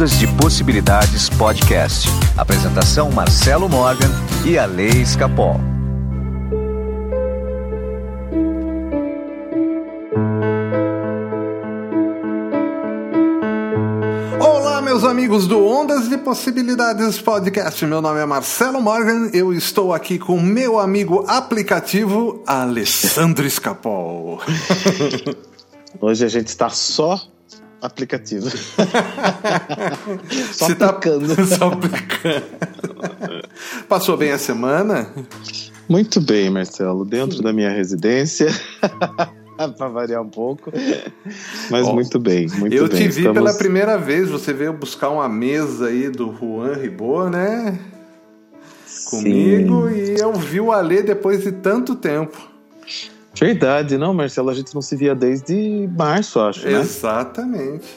Ondas de Possibilidades Podcast. Apresentação Marcelo Morgan e a Lei Escapol. Olá, meus amigos do Ondas de Possibilidades Podcast. Meu nome é Marcelo Morgan. Eu estou aqui com meu amigo aplicativo Alessandro Escapol. Hoje a gente está só aplicativo. só Você tá aplicando. Tá, só aplicando. Passou bem a semana? Muito bem, Marcelo. Dentro da minha residência. para variar um pouco. Mas muito bem, muito eu bem. Eu te vi Estamos... pela primeira vez. Você veio buscar uma mesa aí do Juan Ribô, né? Comigo. Sim. E eu vi o Alê depois de tanto tempo. Verdade, não, Marcelo, a gente não se via desde março, acho, né? Exatamente.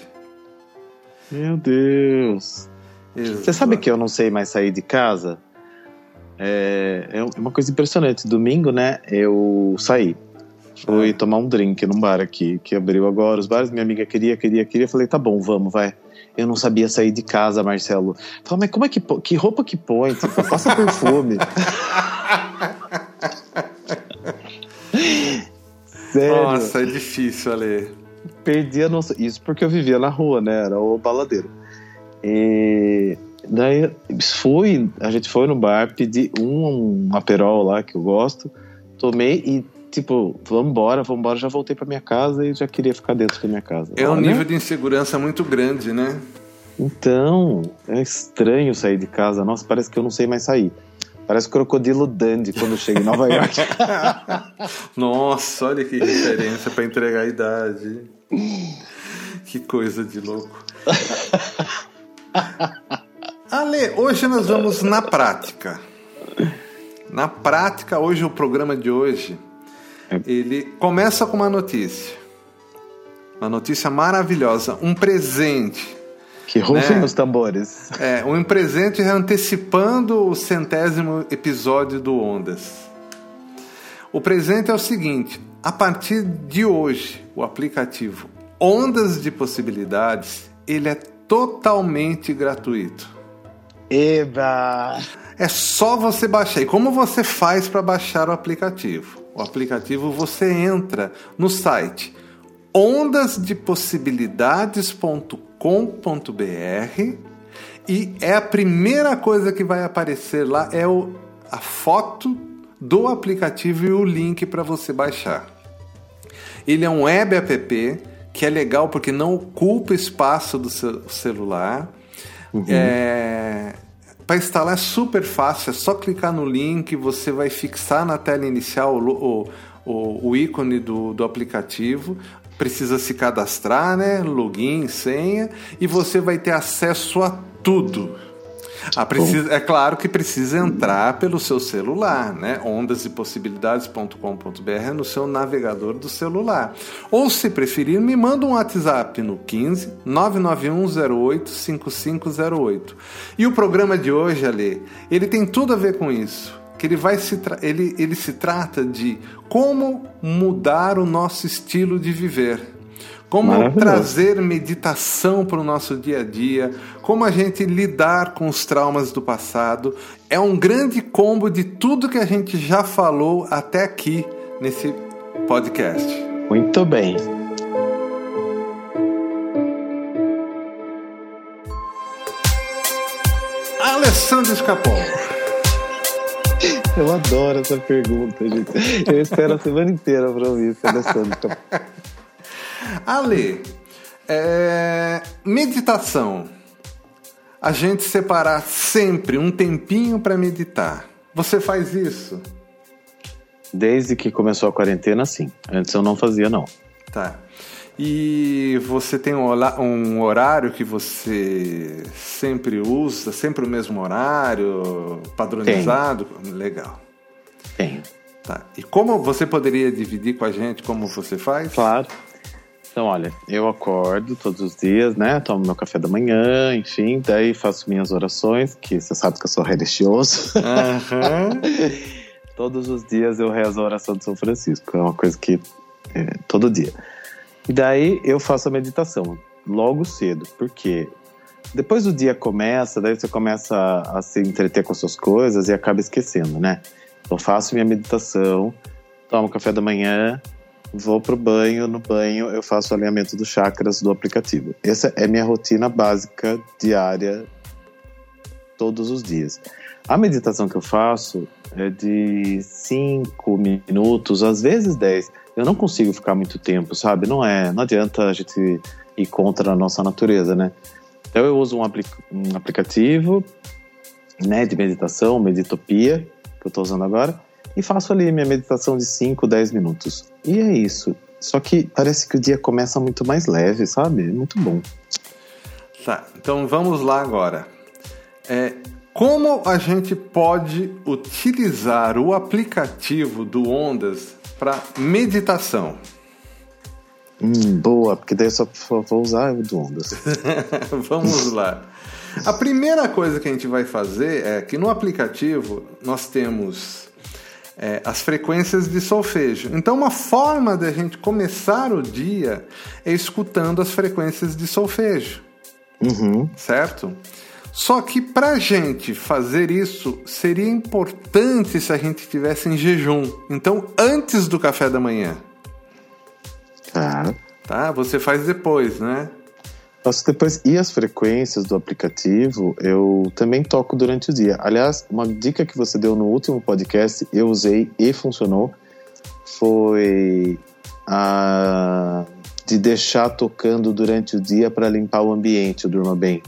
Meu Deus. Você sabe que eu não sei mais sair de casa? É, é uma coisa impressionante. Domingo, né, eu saí. Fui é. tomar um drink num bar aqui, que abriu agora os bares. Minha amiga queria, queria, queria. Eu falei, tá bom, vamos, vai. Eu não sabia sair de casa, Marcelo. Falei, mas como é que que roupa que põe? Tipo, passa perfume. Sério? Nossa, é difícil, Ale. Perdi a noção. Isso porque eu vivia na rua, né? Era o baladeiro. E daí fui, a gente foi no bar, pedi um, um aperol lá que eu gosto, tomei e tipo, vamos embora, vamos embora, já voltei para minha casa e já queria ficar dentro da minha casa. É um nível de insegurança muito grande, né? Então, é estranho sair de casa. Nossa, parece que eu não sei mais sair. Parece crocodilo Dandy quando chega em Nova York. Nossa, olha que referência para entregar a idade. Que coisa de louco. Ale, hoje nós vamos na prática. Na prática, hoje o programa de hoje, ele começa com uma notícia. Uma notícia maravilhosa, um presente que rufem né? os tambores. É, um presente antecipando o centésimo episódio do Ondas. O presente é o seguinte: a partir de hoje, o aplicativo Ondas de Possibilidades ele é totalmente gratuito. Eba! É só você baixar. E como você faz para baixar o aplicativo? O aplicativo você entra no site ondasdepossibilidades.com www.ecosistema.com.br e é a primeira coisa que vai aparecer lá é o, a foto do aplicativo e o link para você baixar. Ele é um web app que é legal porque não ocupa espaço do seu celular. Uhum. É, para instalar é super fácil, é só clicar no link, você vai fixar na tela inicial o, o, o ícone do, do aplicativo precisa se cadastrar, né? Login, senha, e você vai ter acesso a tudo. Ah, precisa, é claro que precisa entrar pelo seu celular, né? ondasdepossibilidades.com.br no seu navegador do celular. Ou, se preferir, me manda um WhatsApp no 15 99108 5508. E o programa de hoje, Ale, ele tem tudo a ver com isso que ele vai se ele, ele se trata de como mudar o nosso estilo de viver. Como trazer meditação para o nosso dia a dia, como a gente lidar com os traumas do passado. É um grande combo de tudo que a gente já falou até aqui nesse podcast. Muito bem. Alessandro Escapol. Eu adoro essa pergunta, gente. Eu espero a semana inteira para ouvir isso, Alessandro. Ale, é... meditação. A gente separar sempre um tempinho para meditar. Você faz isso? Desde que começou a quarentena, sim. Antes eu não fazia, não. Tá. E você tem um horário que você sempre usa, sempre o mesmo horário, padronizado? Tenho. Legal. Tenho. Tá. E como você poderia dividir com a gente como você faz? Claro. Então, olha, eu acordo todos os dias, né? Tomo meu café da manhã, enfim, daí faço minhas orações, que você sabe que eu sou religioso. Uhum. todos os dias eu rezo a oração de São Francisco, é uma coisa que é, todo dia. E daí eu faço a meditação logo cedo, porque depois o dia começa, daí você começa a, a se entreter com as suas coisas e acaba esquecendo, né? Eu faço minha meditação, tomo café da manhã, vou pro banho, no banho eu faço o alinhamento dos chakras do aplicativo. Essa é minha rotina básica diária todos os dias. A meditação que eu faço de 5 minutos, às vezes 10. Eu não consigo ficar muito tempo, sabe? Não é, não adianta a gente ir contra a nossa natureza, né? Então eu uso um, um aplicativo né, de meditação, Meditopia, que eu estou usando agora, e faço ali minha meditação de 5, 10 minutos. E é isso. Só que parece que o dia começa muito mais leve, sabe? Muito bom. Tá, então vamos lá agora. É, como a gente pode utilizar o aplicativo do Ondas para meditação? Hum, boa, porque daí eu só vou usar o do Ondas. Vamos lá. A primeira coisa que a gente vai fazer é que no aplicativo nós temos é, as frequências de solfejo. Então, uma forma de a gente começar o dia é escutando as frequências de solfejo. Uhum. Certo? Só que para gente fazer isso seria importante se a gente estivesse em jejum. Então, antes do café da manhã. Tá. Tá? Você faz depois, né? Faço depois. E as frequências do aplicativo eu também toco durante o dia. Aliás, uma dica que você deu no último podcast, eu usei e funcionou, foi a de deixar tocando durante o dia para limpar o ambiente, o Durma Bem.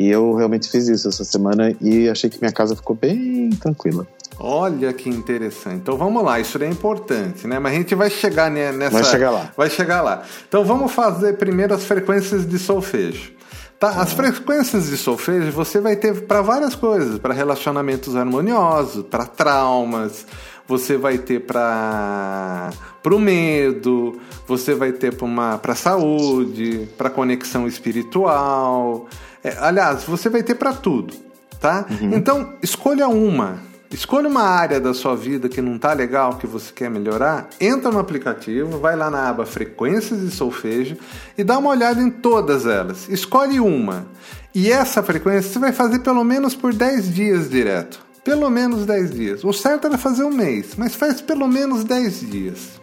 E eu realmente fiz isso essa semana e achei que minha casa ficou bem tranquila. Olha que interessante. Então vamos lá, isso é importante, né? Mas a gente vai chegar nessa. Vai chegar lá. Vai chegar lá. Então vamos fazer primeiro as frequências de solfejo. Tá? As frequências de solfejo você vai ter para várias coisas, para relacionamentos harmoniosos, para traumas, você vai ter para o medo, você vai ter para a saúde, para conexão espiritual. É, aliás, você vai ter para tudo, tá? Uhum. Então escolha uma Escolha uma área da sua vida que não está legal, que você quer melhorar, entra no aplicativo, vai lá na aba Frequências de Solfejo e dá uma olhada em todas elas. Escolhe uma. E essa frequência você vai fazer pelo menos por 10 dias direto. Pelo menos 10 dias. O certo era fazer um mês, mas faz pelo menos 10 dias.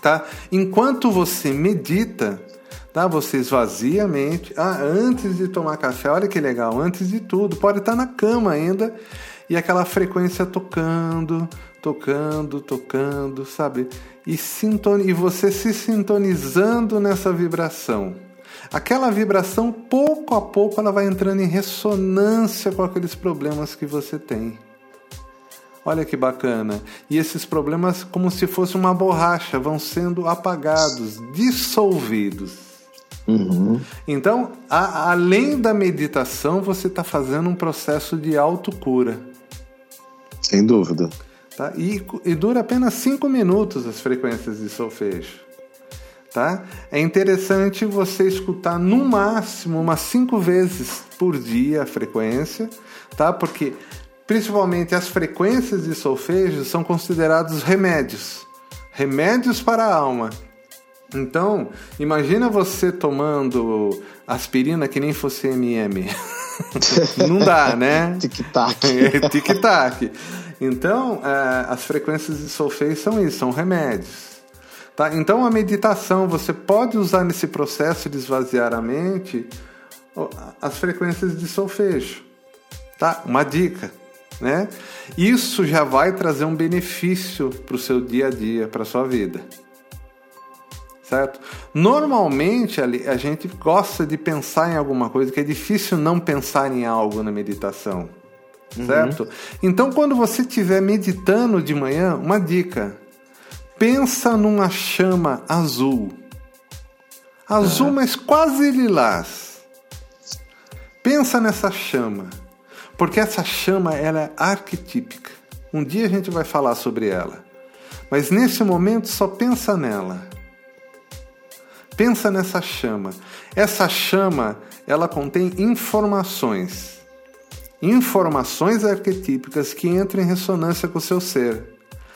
Tá? Enquanto você medita, tá? Você esvazia a mente. Ah, antes de tomar café, olha que legal, antes de tudo, pode estar na cama ainda e aquela frequência tocando, tocando, tocando, sabe? E, sintoni e você se sintonizando nessa vibração. Aquela vibração, pouco a pouco, ela vai entrando em ressonância com aqueles problemas que você tem. Olha que bacana. E esses problemas, como se fosse uma borracha, vão sendo apagados, dissolvidos. Uhum. Então, a, além da meditação, você está fazendo um processo de autocura. Sem dúvida. Tá? E, e dura apenas 5 minutos as frequências de solfejo. Tá? É interessante você escutar no máximo umas 5 vezes por dia a frequência, tá? porque principalmente as frequências de solfejo são considerados remédios remédios para a alma. Então, imagina você tomando aspirina que nem fosse MM. Não dá, né? Tic-tac. Tic-tac. Então, é, as frequências de solfejo são isso, são remédios. Tá? Então, a meditação, você pode usar nesse processo de esvaziar a mente as frequências de solfejo. Tá? Uma dica. Né? Isso já vai trazer um benefício para o seu dia a dia, para a sua vida certo? Normalmente a gente gosta de pensar em alguma coisa que é difícil não pensar em algo na meditação, uhum. certo? Então quando você estiver meditando de manhã, uma dica: pensa numa chama azul, azul uhum. mas quase lilás. Pensa nessa chama, porque essa chama ela é arquetípica. Um dia a gente vai falar sobre ela, mas nesse momento só pensa nela. Pensa nessa chama. Essa chama, ela contém informações. Informações arquetípicas que entram em ressonância com o seu ser.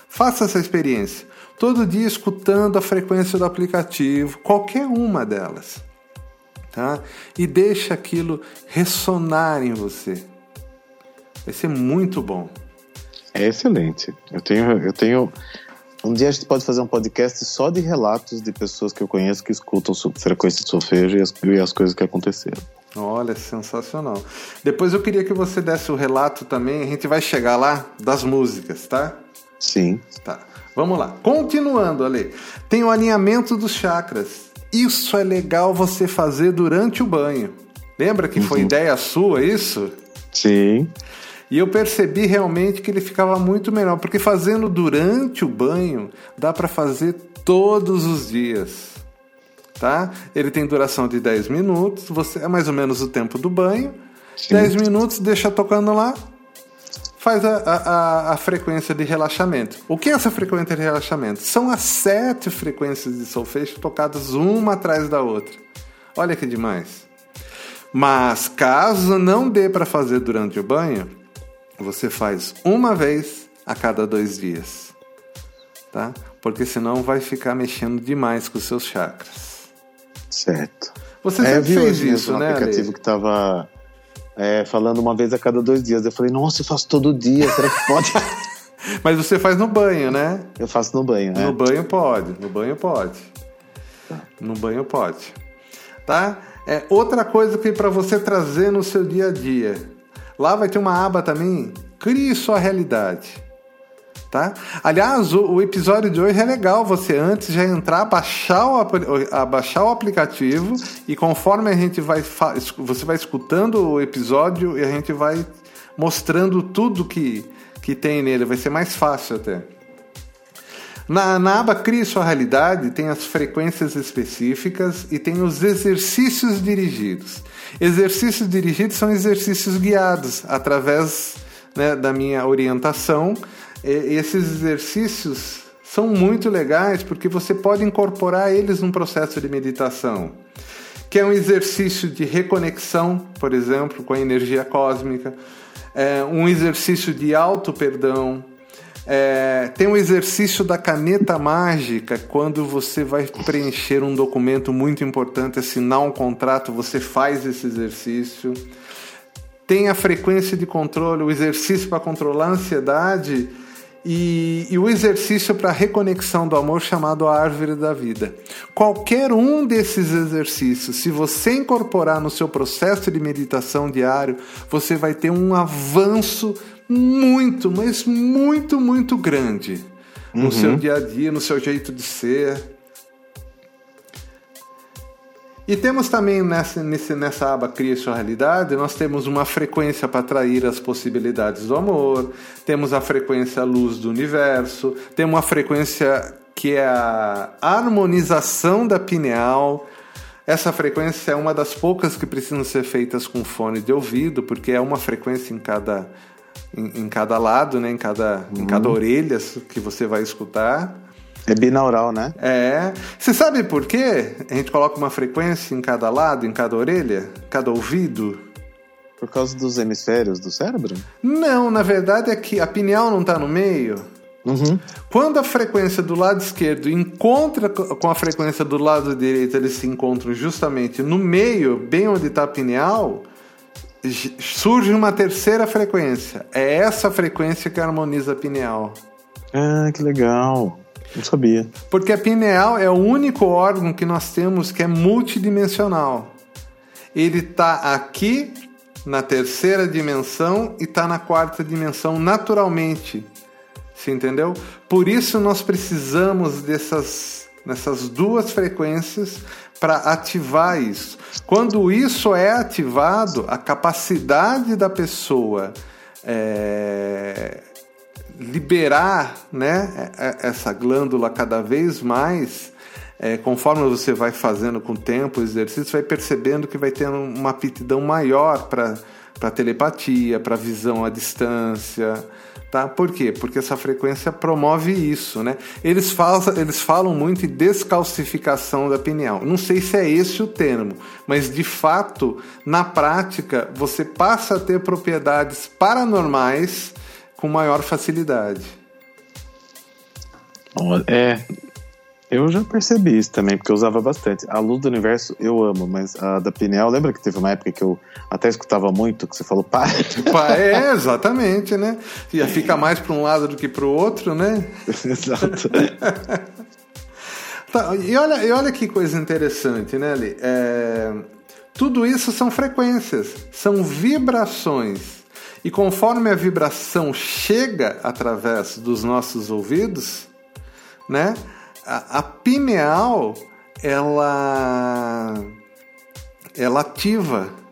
Faça essa experiência. Todo dia escutando a frequência do aplicativo, qualquer uma delas. tá? E deixa aquilo ressonar em você. Vai ser muito bom. É excelente. Eu tenho, eu tenho. Um dia a gente pode fazer um podcast só de relatos de pessoas que eu conheço que escutam frequência de solfejo e as, e as coisas que aconteceram. Olha, sensacional. Depois eu queria que você desse o relato também, a gente vai chegar lá das músicas, tá? Sim. Tá. Vamos lá. Continuando, Ale. Tem o alinhamento dos chakras. Isso é legal você fazer durante o banho. Lembra que uhum. foi ideia sua isso? Sim. E eu percebi realmente que ele ficava muito melhor, porque fazendo durante o banho dá para fazer todos os dias tá? Ele tem duração de 10 minutos, você é mais ou menos o tempo do banho. Sim. 10 minutos, deixa tocando lá, faz a, a, a, frequência de relaxamento. O que é essa frequência de relaxamento? São as sete frequências de solfejo tocadas uma atrás da outra. Olha que demais. Mas caso não dê para fazer durante o banho, você faz uma vez a cada dois dias, tá? Porque senão vai ficar mexendo demais com os seus chakras. Certo. Você é, sempre fez isso, um né? aplicativo Ale? que tava é, falando uma vez a cada dois dias. Eu falei, nossa, eu faço todo dia, será que pode? Mas você faz no banho, né? Eu faço no banho, né? No banho pode, no banho pode. Tá. No banho pode. Tá? É outra coisa que para você trazer no seu dia a dia. Lá vai ter uma aba também, crie sua realidade. Tá? Aliás, o, o, episódio de hoje é legal você antes já entrar, baixar o, baixar o aplicativo e conforme a gente vai você vai escutando o episódio e a gente vai mostrando tudo que, que tem nele, vai ser mais fácil até. Na, na aba Crie Sua Realidade tem as frequências específicas e tem os exercícios dirigidos. Exercícios dirigidos são exercícios guiados através né, da minha orientação. Esses exercícios são muito legais porque você pode incorporar eles num processo de meditação, que é um exercício de reconexão, por exemplo, com a energia cósmica, é um exercício de auto-perdão, é, tem um exercício da caneta mágica, quando você vai preencher um documento muito importante, assinar um contrato, você faz esse exercício. Tem a frequência de controle, o exercício para controlar a ansiedade e, e o exercício para reconexão do amor chamado a árvore da vida. Qualquer um desses exercícios, se você incorporar no seu processo de meditação diário, você vai ter um avanço muito, mas muito, muito grande no uhum. seu dia a dia, no seu jeito de ser. E temos também nessa, nessa aba Cria Sua Realidade, nós temos uma frequência para atrair as possibilidades do amor, temos a frequência luz do universo, temos uma frequência que é a harmonização da pineal. Essa frequência é uma das poucas que precisam ser feitas com fone de ouvido, porque é uma frequência em cada, em, em cada lado, né? em, cada, uhum. em cada orelha que você vai escutar. É binaural, né? É. Você sabe por quê? A gente coloca uma frequência em cada lado, em cada orelha, cada ouvido? Por causa dos hemisférios do cérebro? Não, na verdade é que a pineal não está no meio. Uhum. Quando a frequência do lado esquerdo encontra com a frequência do lado direito, eles se encontram justamente no meio, bem onde está a pineal, surge uma terceira frequência. É essa frequência que harmoniza a pineal. Ah, que legal. Não sabia. Porque a pineal é o único órgão que nós temos que é multidimensional. Ele está aqui na terceira dimensão e está na quarta dimensão naturalmente. Você entendeu? Por isso nós precisamos dessas, dessas duas frequências para ativar isso. Quando isso é ativado, a capacidade da pessoa é, liberar né, é, é, essa glândula cada vez mais, é, conforme você vai fazendo com o tempo o exercício, vai percebendo que vai tendo uma aptidão maior para telepatia, para visão à distância. Tá? Por quê? Porque essa frequência promove isso. Né? Eles, falam, eles falam muito em descalcificação da pineal. Não sei se é esse o termo, mas de fato, na prática, você passa a ter propriedades paranormais com maior facilidade. É. Eu já percebi isso também, porque eu usava bastante. A luz do universo eu amo, mas a da Pineal, lembra que teve uma época que eu até escutava muito, que você falou, pá. É, exatamente, né? Ia ficar mais para um lado do que para o outro, né? Exato. tá, e, olha, e olha que coisa interessante, né, Ali? É, tudo isso são frequências, são vibrações. E conforme a vibração chega através dos nossos ouvidos, né? A, a pineal ela ela ativa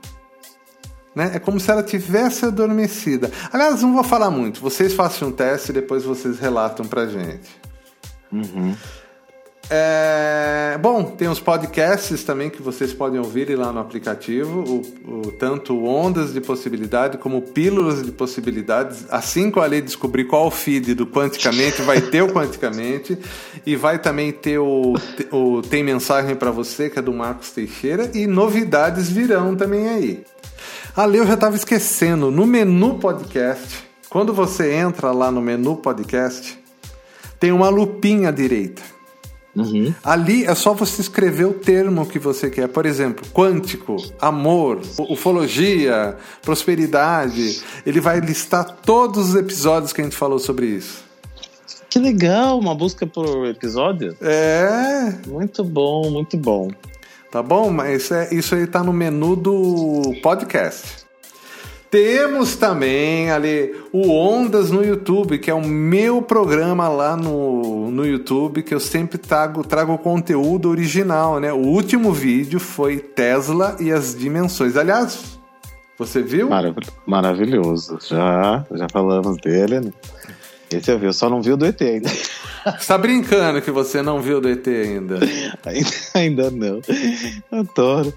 né? É como se ela tivesse adormecida. Aliás, não vou falar muito. Vocês façam um teste e depois vocês relatam pra gente. Uhum. É, bom, tem os podcasts também que vocês podem ouvir lá no aplicativo, o, o, tanto Ondas de Possibilidade como Pílulas de Possibilidades. Assim que eu ali descobrir qual o feed do Quanticamente, vai ter o Quanticamente e vai também ter o, o Tem Mensagem para Você, que é do Marcos Teixeira, e novidades virão também aí. Ali eu já estava esquecendo, no menu podcast, quando você entra lá no menu podcast, tem uma lupinha à direita. Uhum. Ali é só você escrever o termo que você quer. Por exemplo, quântico, amor, ufologia, prosperidade. Ele vai listar todos os episódios que a gente falou sobre isso. Que legal, uma busca por episódio. É. Muito bom, muito bom. Tá bom? Mas é, isso aí tá no menu do podcast. Temos também ali o Ondas no YouTube, que é o meu programa lá no, no YouTube, que eu sempre trago, trago conteúdo original, né? O último vídeo foi Tesla e as dimensões. Aliás, você viu? Marav maravilhoso. Já, já falamos dele. Né? Esse eu vi, eu só não vi o do ET ainda. Você tá brincando que você não viu do ET ainda? ainda, ainda não. Adoro.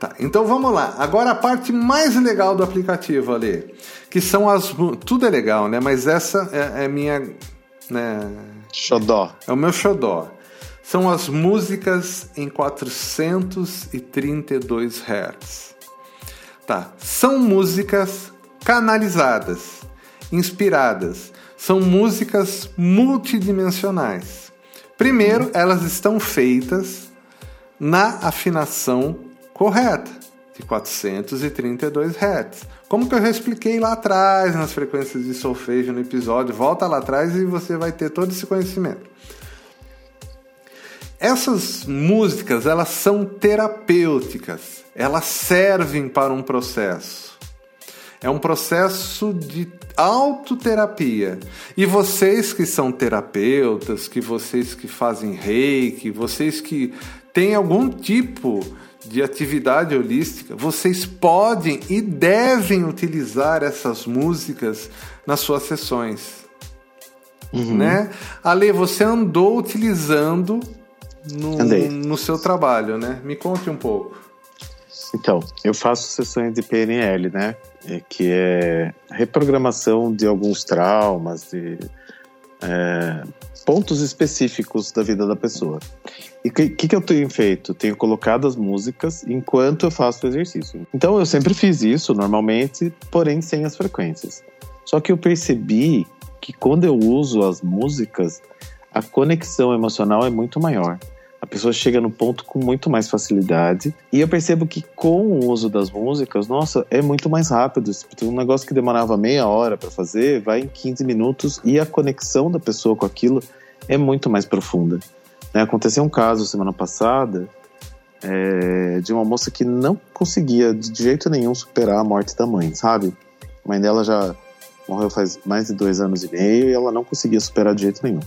Tá, então vamos lá. Agora a parte mais legal do aplicativo ali, que são as. Tudo é legal, né? Mas essa é, é minha. Né? Xodó. É o meu xodó. São as músicas em 432 Hz. Tá. São músicas canalizadas, inspiradas. São músicas multidimensionais. Primeiro, elas estão feitas na afinação correta, de 432 Hz. Como que eu já expliquei lá atrás nas frequências de solfejo no episódio, volta lá atrás e você vai ter todo esse conhecimento. Essas músicas, elas são terapêuticas. Elas servem para um processo. É um processo de autoterapia. E vocês que são terapeutas, que vocês que fazem reiki, vocês que têm algum tipo de atividade holística, vocês podem e devem utilizar essas músicas nas suas sessões. Uhum. Né? Ale, você andou utilizando no, no seu trabalho, né? Me conte um pouco. Então, eu faço sessões de PNL, né? É, que é reprogramação de alguns traumas, de é, pontos específicos da vida da pessoa. E o que, que, eu tenho feito? Tenho colocado as músicas enquanto eu faço o exercício. Então eu sempre fiz isso normalmente, porém sem as frequências. Só que eu percebi que quando eu uso as músicas, a conexão emocional é muito maior. A pessoa chega no ponto com muito mais facilidade. E eu percebo que com o uso das músicas, nossa, é muito mais rápido. Um negócio que demorava meia hora para fazer, vai em 15 minutos e a conexão da pessoa com aquilo é muito mais profunda. Né? Aconteceu um caso semana passada é, de uma moça que não conseguia de jeito nenhum superar a morte da mãe, sabe? A mãe dela já morreu faz mais de dois anos e meio e ela não conseguia superar de jeito nenhum.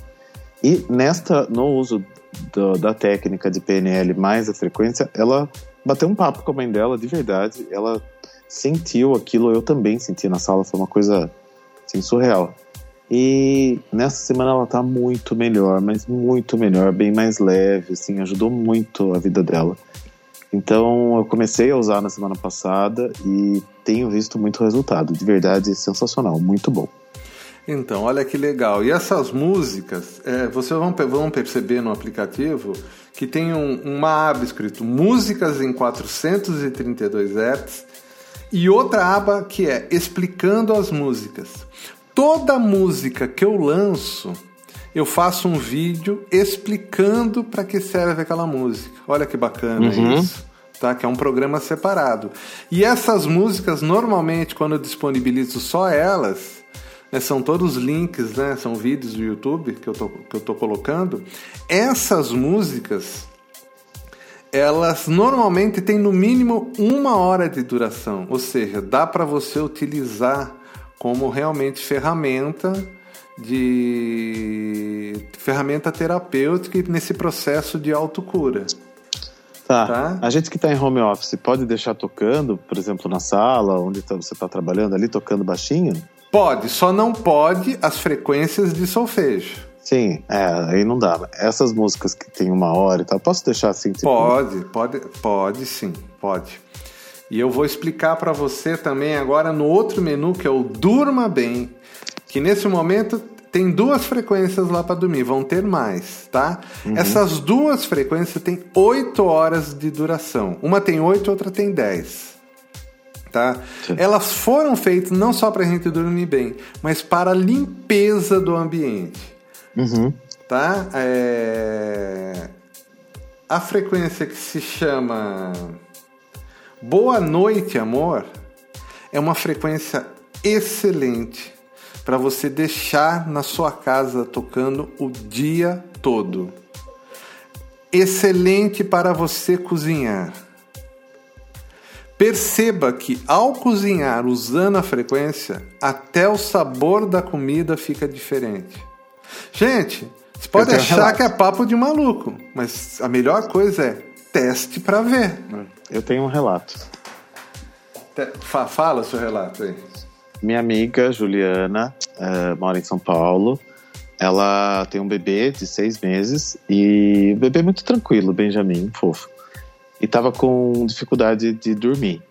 E nesta, no uso do, da técnica de PNL mais a frequência, ela bateu um papo com a mãe dela de verdade. Ela sentiu aquilo, eu também senti na sala, foi uma coisa assim, surreal. E nessa semana ela tá muito melhor, mas muito melhor, bem mais leve, assim, ajudou muito a vida dela. Então eu comecei a usar na semana passada e tenho visto muito resultado, de verdade sensacional, muito bom. Então, olha que legal. E essas músicas, é, vocês vão, vão, perceber no aplicativo que tem um, uma aba escrito Músicas em 432 Hz e outra aba que é Explicando as Músicas toda música que eu lanço, eu faço um vídeo explicando para que serve aquela música. Olha que bacana uhum. isso. Tá? Que é um programa separado. E essas músicas, normalmente, quando eu disponibilizo só elas, né, são todos links, né, são vídeos do YouTube que eu, tô, que eu tô colocando. Essas músicas, elas normalmente têm no mínimo uma hora de duração, ou seja, dá para você utilizar como realmente ferramenta de ferramenta terapêutica nesse processo de autocura. Tá. tá. A gente que está em home office pode deixar tocando, por exemplo, na sala, onde tá, você está trabalhando ali, tocando baixinho? Pode, só não pode as frequências de solfejo. Sim, é, aí não dá. Essas músicas que tem uma hora e tal, posso deixar assim? Tipo... Pode, pode, pode sim, pode. E eu vou explicar para você também agora no outro menu que é o Durma Bem, que nesse momento tem duas frequências lá para dormir, vão ter mais, tá? Uhum. Essas duas frequências têm 8 horas de duração. Uma tem 8, outra tem 10. Tá? Elas foram feitas não só para a gente dormir bem, mas para a limpeza do ambiente. Uhum. Tá? É... A frequência que se chama Boa Noite, Amor é uma frequência excelente para você deixar na sua casa tocando o dia todo. Excelente para você cozinhar. Perceba que ao cozinhar usando a frequência, até o sabor da comida fica diferente. Gente, você pode achar que é papo de maluco, mas a melhor coisa é teste para ver. Eu tenho um relato. Fala o seu relato aí. Minha amiga Juliana uh, mora em São Paulo. Ela tem um bebê de seis meses e o bebê é muito tranquilo, Benjamin, fofo. E tava com dificuldade de dormir.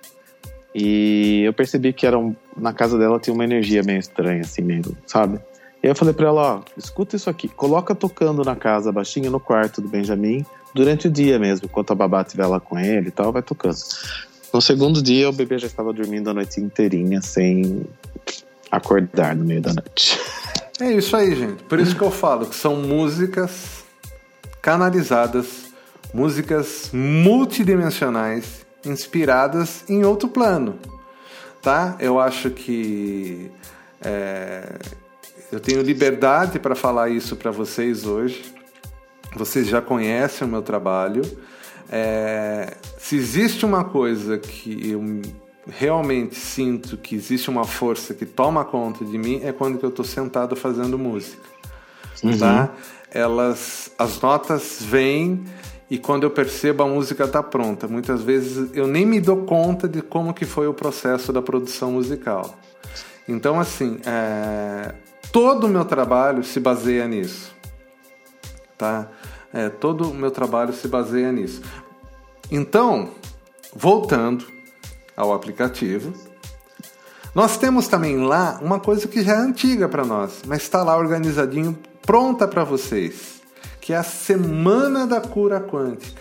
E eu percebi que era um, na casa dela tinha uma energia meio estranha, assim, meio, sabe? E eu falei pra ela, ó, escuta isso aqui, coloca tocando na casa, baixinho no quarto do Benjamin, durante o dia mesmo, enquanto a babá estiver lá com ele e tal, vai tocando. No segundo dia, o bebê já estava dormindo a noite inteirinha sem acordar no meio da noite. É isso aí, gente. Por isso que eu falo que são músicas canalizadas, músicas multidimensionais, inspiradas em outro plano, tá? Eu acho que é, eu tenho liberdade para falar isso para vocês hoje. Vocês já conhecem o meu trabalho. É, se existe uma coisa que eu realmente sinto que existe uma força que toma conta de mim é quando eu estou sentado fazendo música, uhum. tá? Elas, as notas vêm e quando eu percebo a música está pronta. Muitas vezes eu nem me dou conta de como que foi o processo da produção musical. Então assim, é, todo o meu trabalho se baseia nisso, tá? É, todo o meu trabalho se baseia nisso. Então, voltando ao aplicativo, nós temos também lá uma coisa que já é antiga para nós, mas está lá organizadinho, pronta para vocês, que é a Semana da Cura Quântica,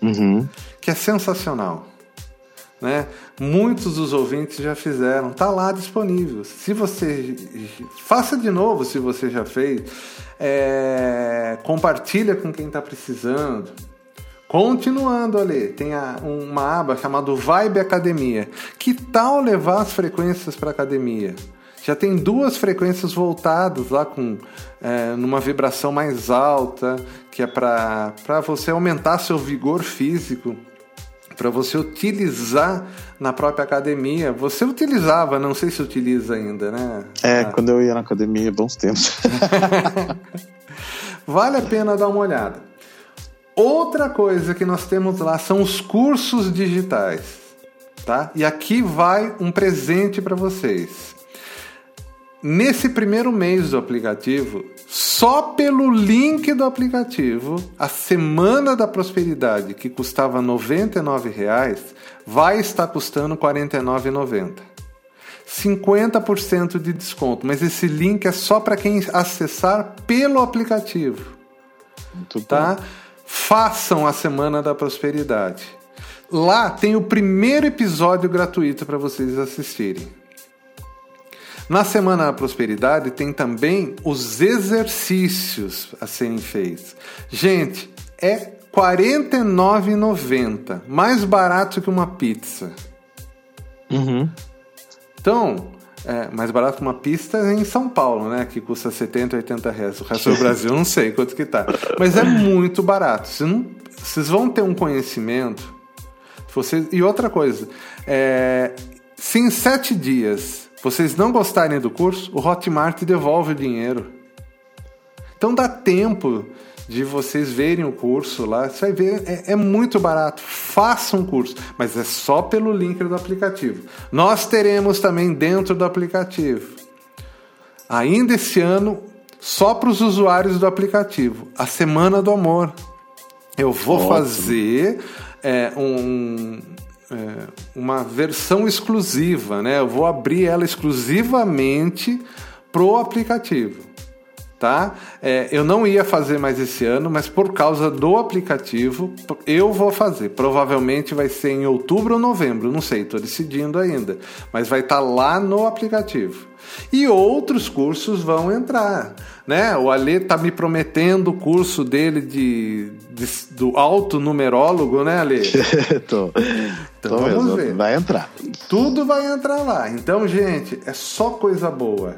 uhum. que é sensacional. Né? Muitos dos ouvintes já fizeram, tá lá disponível. Se você faça de novo, se você já fez, é, compartilha com quem está precisando. Continuando ali, tem a, uma aba chamada Vibe Academia. Que tal levar as frequências para academia? Já tem duas frequências voltadas lá com é, numa vibração mais alta, que é para você aumentar seu vigor físico para você utilizar na própria academia. Você utilizava, não sei se utiliza ainda, né? É, ah. quando eu ia na academia, bons tempos. vale a pena dar uma olhada. Outra coisa que nós temos lá são os cursos digitais, tá? E aqui vai um presente para vocês. Nesse primeiro mês do aplicativo, só pelo link do aplicativo, a Semana da Prosperidade, que custava R$ 99,00, vai estar custando R$ 49,90. 50% de desconto, mas esse link é só para quem acessar pelo aplicativo. Muito tá? Bom. Façam a Semana da Prosperidade. Lá tem o primeiro episódio gratuito para vocês assistirem. Na Semana da Prosperidade tem também os exercícios a serem feitos. Gente, é R$ 49,90, mais barato que uma pizza. Uhum. Então, é, mais barato que uma pista em São Paulo, né? Que custa 70, 80 reais. O resto do Brasil não sei quanto que tá. Mas é muito barato. Vocês, não, vocês vão ter um conhecimento. Vocês, e outra coisa, é, se em sete dias vocês não gostarem do curso, o Hotmart devolve o dinheiro. Então dá tempo de vocês verem o curso lá. Você vai ver, é, é, muito barato. Faça um curso, mas é só pelo link do aplicativo. Nós teremos também dentro do aplicativo, ainda esse ano, só para os usuários do aplicativo, a Semana do Amor. Eu vou Ótimo. fazer é, um, uma versão exclusiva, né? Eu vou abrir ela exclusivamente pro aplicativo tá? É, eu não ia fazer mais esse ano, mas por causa do aplicativo, eu vou fazer. Provavelmente vai ser em outubro ou novembro, não sei, estou decidindo ainda. Mas vai estar tá lá no aplicativo. E outros cursos vão entrar. Né? O Alê tá me prometendo o curso dele de, de do autonumerólogo, né, Alê? Tô. Então Tô vamos ver. Vai entrar. Tudo vai entrar lá. Então, gente, é só coisa boa.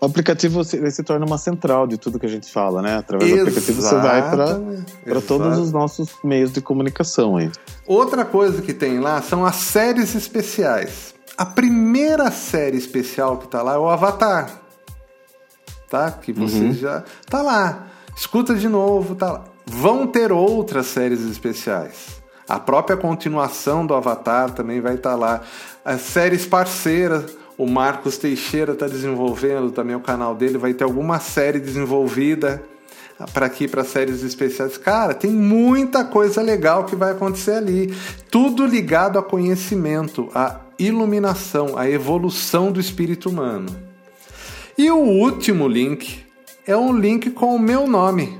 O aplicativo se, se, torna uma central de tudo que a gente fala, né? Através Exato, do aplicativo você vai para todos os nossos meios de comunicação aí. Outra coisa que tem lá são as séries especiais. A primeira série especial que tá lá é o Avatar. Tá? Que você uhum. já tá lá. Escuta de novo, tá lá. Vão ter outras séries especiais. A própria continuação do Avatar também vai estar tá lá. As séries parceiras o Marcos Teixeira está desenvolvendo também o canal dele, vai ter alguma série desenvolvida para aqui para séries especiais. Cara, tem muita coisa legal que vai acontecer ali. Tudo ligado a conhecimento, a iluminação, a evolução do espírito humano. E o último link é um link com o meu nome,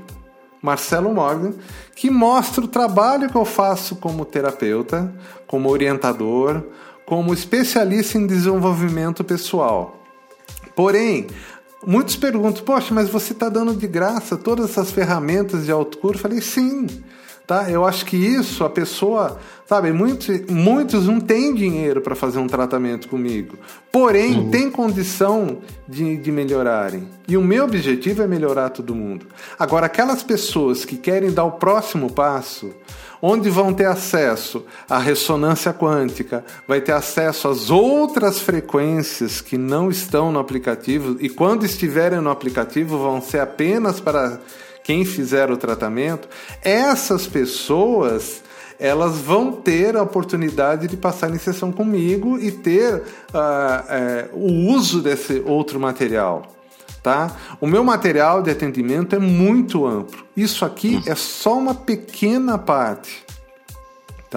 Marcelo Morgan, que mostra o trabalho que eu faço como terapeuta, como orientador, como especialista em desenvolvimento pessoal. Porém, muitos perguntam: Poxa, mas você está dando de graça todas essas ferramentas de autocura? Eu falei: Sim. Tá? Eu acho que isso a pessoa, sabe, muitos, muitos não têm dinheiro para fazer um tratamento comigo, porém uhum. tem condição de, de melhorarem. E o meu objetivo é melhorar todo mundo. Agora, aquelas pessoas que querem dar o próximo passo, onde vão ter acesso à ressonância quântica, vai ter acesso às outras frequências que não estão no aplicativo e quando estiverem no aplicativo vão ser apenas para quem fizer o tratamento. Essas pessoas elas vão ter a oportunidade de passar em sessão comigo e ter uh, uh, o uso desse outro material. Tá? O meu material de atendimento é muito amplo. Isso aqui é só uma pequena parte.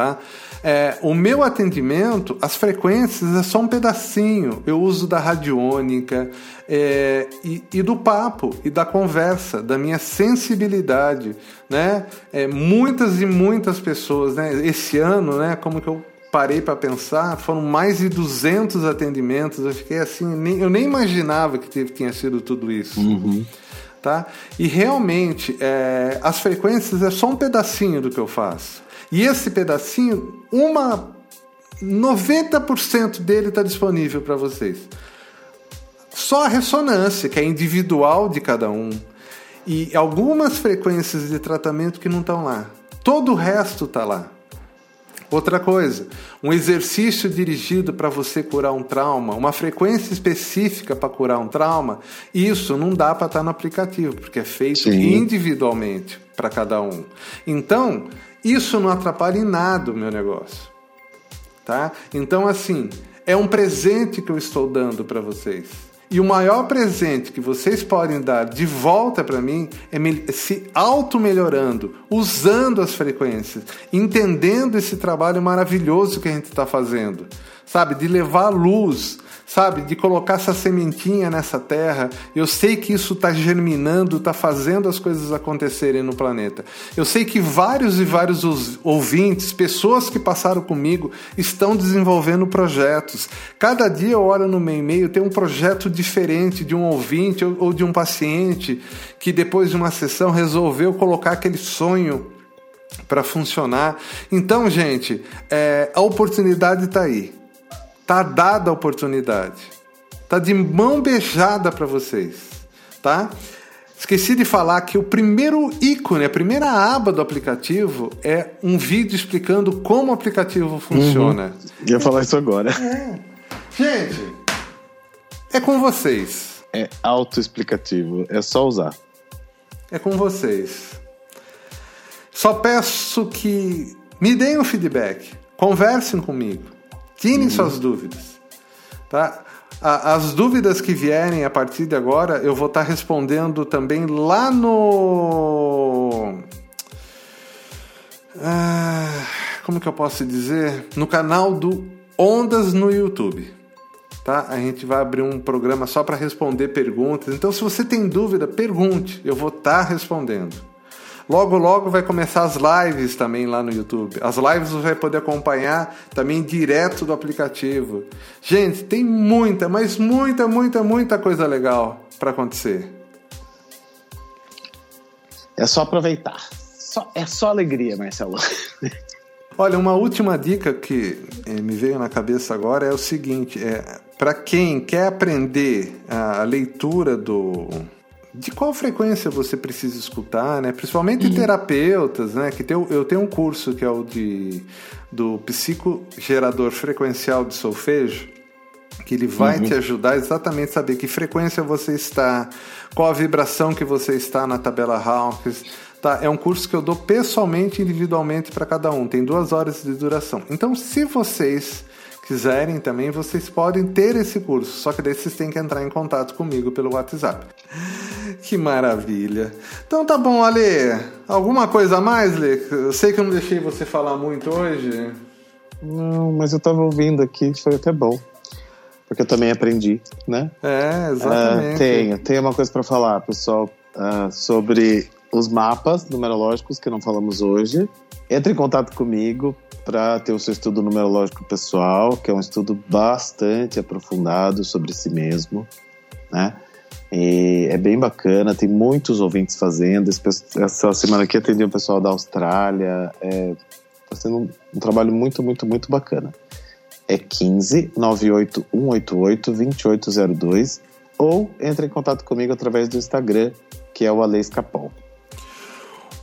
Tá? É, o meu atendimento, as frequências é só um pedacinho. Eu uso da radiônica é, e, e, do papo e da conversa, da minha sensibilidade, né? É, muitas e muitas pessoas, né? Esse ano, né? Como que eu parei para pensar, foram mais de 200 atendimentos. Eu fiquei assim, nem, eu nem imaginava que tinha sido tudo isso. Uhum. Tá? E realmente, é, as frequências é só um pedacinho do que eu faço. E esse pedacinho, uma 90% dele está disponível para vocês. Só a ressonância, que é individual de cada um, e algumas frequências de tratamento que não estão lá. Todo o resto está lá. Outra coisa, um exercício dirigido para você curar um trauma, uma frequência específica para curar um trauma, isso não dá para estar tá no aplicativo, porque é feito Sim. individualmente para cada um. Então, isso não atrapalha em nada o meu negócio. Tá? Então, assim, é um presente que eu estou dando para vocês. E o maior presente que vocês podem dar de volta para mim é se auto-melhorando, usando as frequências, entendendo esse trabalho maravilhoso que a gente está fazendo, sabe? De levar luz sabe? De colocar essa sementinha nessa terra. Eu sei que isso está germinando, está fazendo as coisas acontecerem no planeta. Eu sei que vários e vários ouvintes, pessoas que passaram comigo, estão desenvolvendo projetos. Cada dia eu olho no meu e-mail, tem um projeto diferente de um ouvinte ou de um paciente que depois de uma sessão resolveu colocar aquele sonho para funcionar. Então, gente, é, a oportunidade está aí. Tá dada a oportunidade. Tá de mão beijada para vocês, tá? Esqueci de falar que o primeiro ícone, a primeira aba do aplicativo é um vídeo explicando como o aplicativo funciona. Uhum. Ia falar isso agora. É. Gente, é com vocês. É autoexplicativo, é só usar. É com vocês. Só peço que me deem um feedback, conversem comigo. Tirem uhum. suas dúvidas. Tá? As dúvidas que vierem a partir de agora, eu vou estar respondendo também lá no. Ah, como que eu posso dizer? No canal do Ondas no YouTube. Tá? A gente vai abrir um programa só para responder perguntas. Então, se você tem dúvida, pergunte, eu vou estar respondendo. Logo, logo vai começar as lives também lá no YouTube. As lives você vai poder acompanhar também direto do aplicativo. Gente, tem muita, mas muita, muita, muita coisa legal para acontecer. É só aproveitar. Só, é só alegria, Marcelo. Olha, uma última dica que eh, me veio na cabeça agora é o seguinte: é, para quem quer aprender a leitura do de qual frequência você precisa escutar, né? Principalmente uhum. terapeutas, né? Que tem, eu tenho um curso que é o de do psicogerador frequencial de solfejo, que ele vai uhum. te ajudar exatamente a saber que frequência você está, qual a vibração que você está na tabela Hawkins. Tá, é um curso que eu dou pessoalmente, individualmente para cada um. Tem duas horas de duração. Então, se vocês quiserem também, vocês podem ter esse curso. Só que daí vocês têm que entrar em contato comigo pelo WhatsApp. Que maravilha. Então tá bom, Ale. Alguma coisa a mais, Lê? Eu sei que eu não deixei você falar muito hoje. Não, mas eu tava ouvindo aqui, foi até bom. Porque eu também aprendi, né? É, exatamente. Uh, tenho, tenho uma coisa para falar, pessoal, uh, sobre os mapas numerológicos que não falamos hoje. Entre em contato comigo para ter o seu estudo numerológico pessoal, que é um estudo bastante aprofundado sobre si mesmo, né? E é bem bacana, tem muitos ouvintes fazendo. Essa semana aqui atendi um pessoal da Austrália. Está é, sendo um, um, trabalho muito, muito, muito bacana. É 15 98 188 2802 ou entre em contato comigo através do Instagram, que é o Ale Escapol.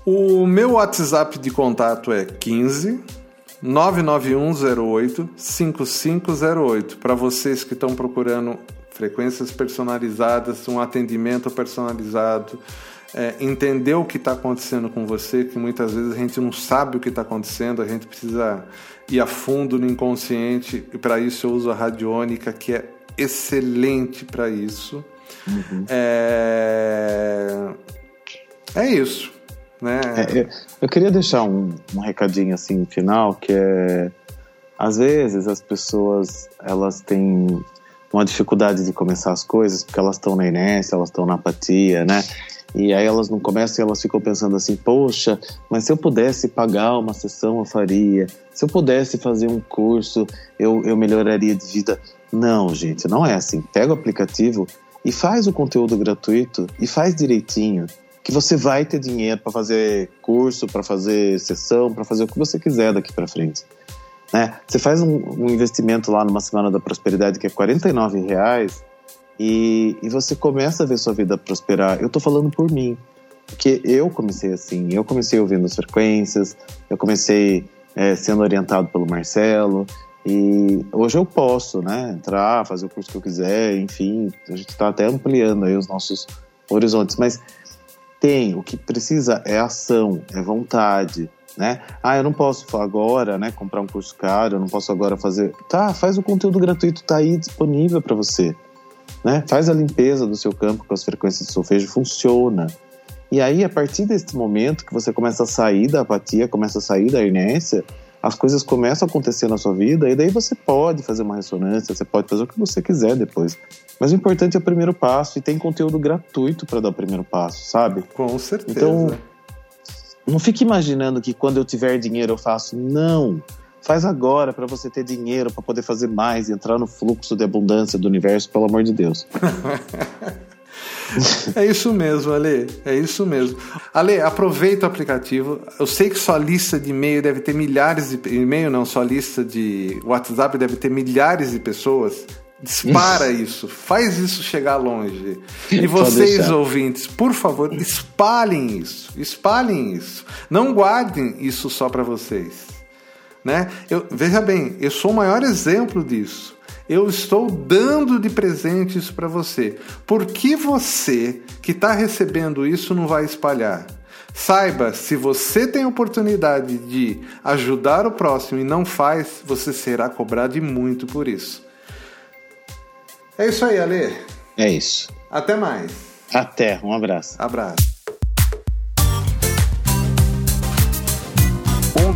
O meu WhatsApp de contato é 15 99108 5508. Para vocês que estão procurando frequências personalizadas, um atendimento personalizado, é, entender o que está acontecendo com você, que muitas vezes a gente não sabe o que está acontecendo, a gente precisa ir a fundo no inconsciente, e para isso eu uso a radiônica, que é excelente para isso. Uhum. É... é isso. Né? É, eu queria deixar um, um recadinho assim final que é às vezes as pessoas elas têm uma dificuldade de começar as coisas porque elas estão na inércia, elas estão na apatia, né? E aí elas não começam e elas ficam pensando assim: poxa, mas se eu pudesse pagar uma sessão eu faria, se eu pudesse fazer um curso eu, eu melhoraria de vida. Não, gente, não é assim. Pega o aplicativo e faz o conteúdo gratuito e faz direitinho que você vai ter dinheiro para fazer curso, para fazer sessão, para fazer o que você quiser daqui para frente. Né? Você faz um, um, investimento lá numa Semana da Prosperidade que é R$ reais e, e você começa a ver sua vida prosperar. Eu estou falando por mim, porque eu comecei assim, eu comecei ouvindo as frequências, eu comecei é, sendo orientado pelo Marcelo, e hoje eu posso, né, entrar, fazer o curso que eu quiser, enfim, a gente está até ampliando aí os nossos horizontes, mas tem, o que precisa é ação, é vontade, né? Ah, eu não posso agora, né, comprar um curso caro, eu não posso agora fazer. Tá, faz o conteúdo gratuito, tá aí disponível para você. Né? Faz a limpeza do seu campo com as frequências de solfejo, funciona. E aí, a partir desse momento que você começa a sair da apatia, começa a sair da inércia, as coisas começam a acontecer na sua vida, e daí você pode fazer uma ressonância, você pode fazer o que você quiser depois. Mas o importante é o primeiro passo, e tem conteúdo gratuito para dar o primeiro passo, sabe? Com certeza. Então, não fique imaginando que quando eu tiver dinheiro eu faço. Não. Faz agora para você ter dinheiro para poder fazer mais e entrar no fluxo de abundância do universo, pelo amor de Deus. É isso mesmo, Ale. É isso mesmo. Ale, aproveita o aplicativo. Eu sei que sua lista de e-mail deve ter milhares de e-mail, não, sua lista de WhatsApp deve ter milhares de pessoas. Dispara isso, faz isso chegar longe. E vocês, ouvintes, por favor, espalhem isso, espalhem isso. Não guardem isso só para vocês. Né? Eu, veja bem, eu sou o maior exemplo disso eu estou dando de presente isso para você. Por que você que está recebendo isso não vai espalhar? Saiba, se você tem oportunidade de ajudar o próximo e não faz, você será cobrado muito por isso. É isso aí, Ale. É isso. Até mais. Até, um abraço. Abraço.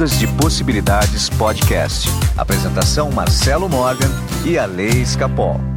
Ondas de Possibilidades Podcast. Apresentação Marcelo Morgan e a Lei Escapol.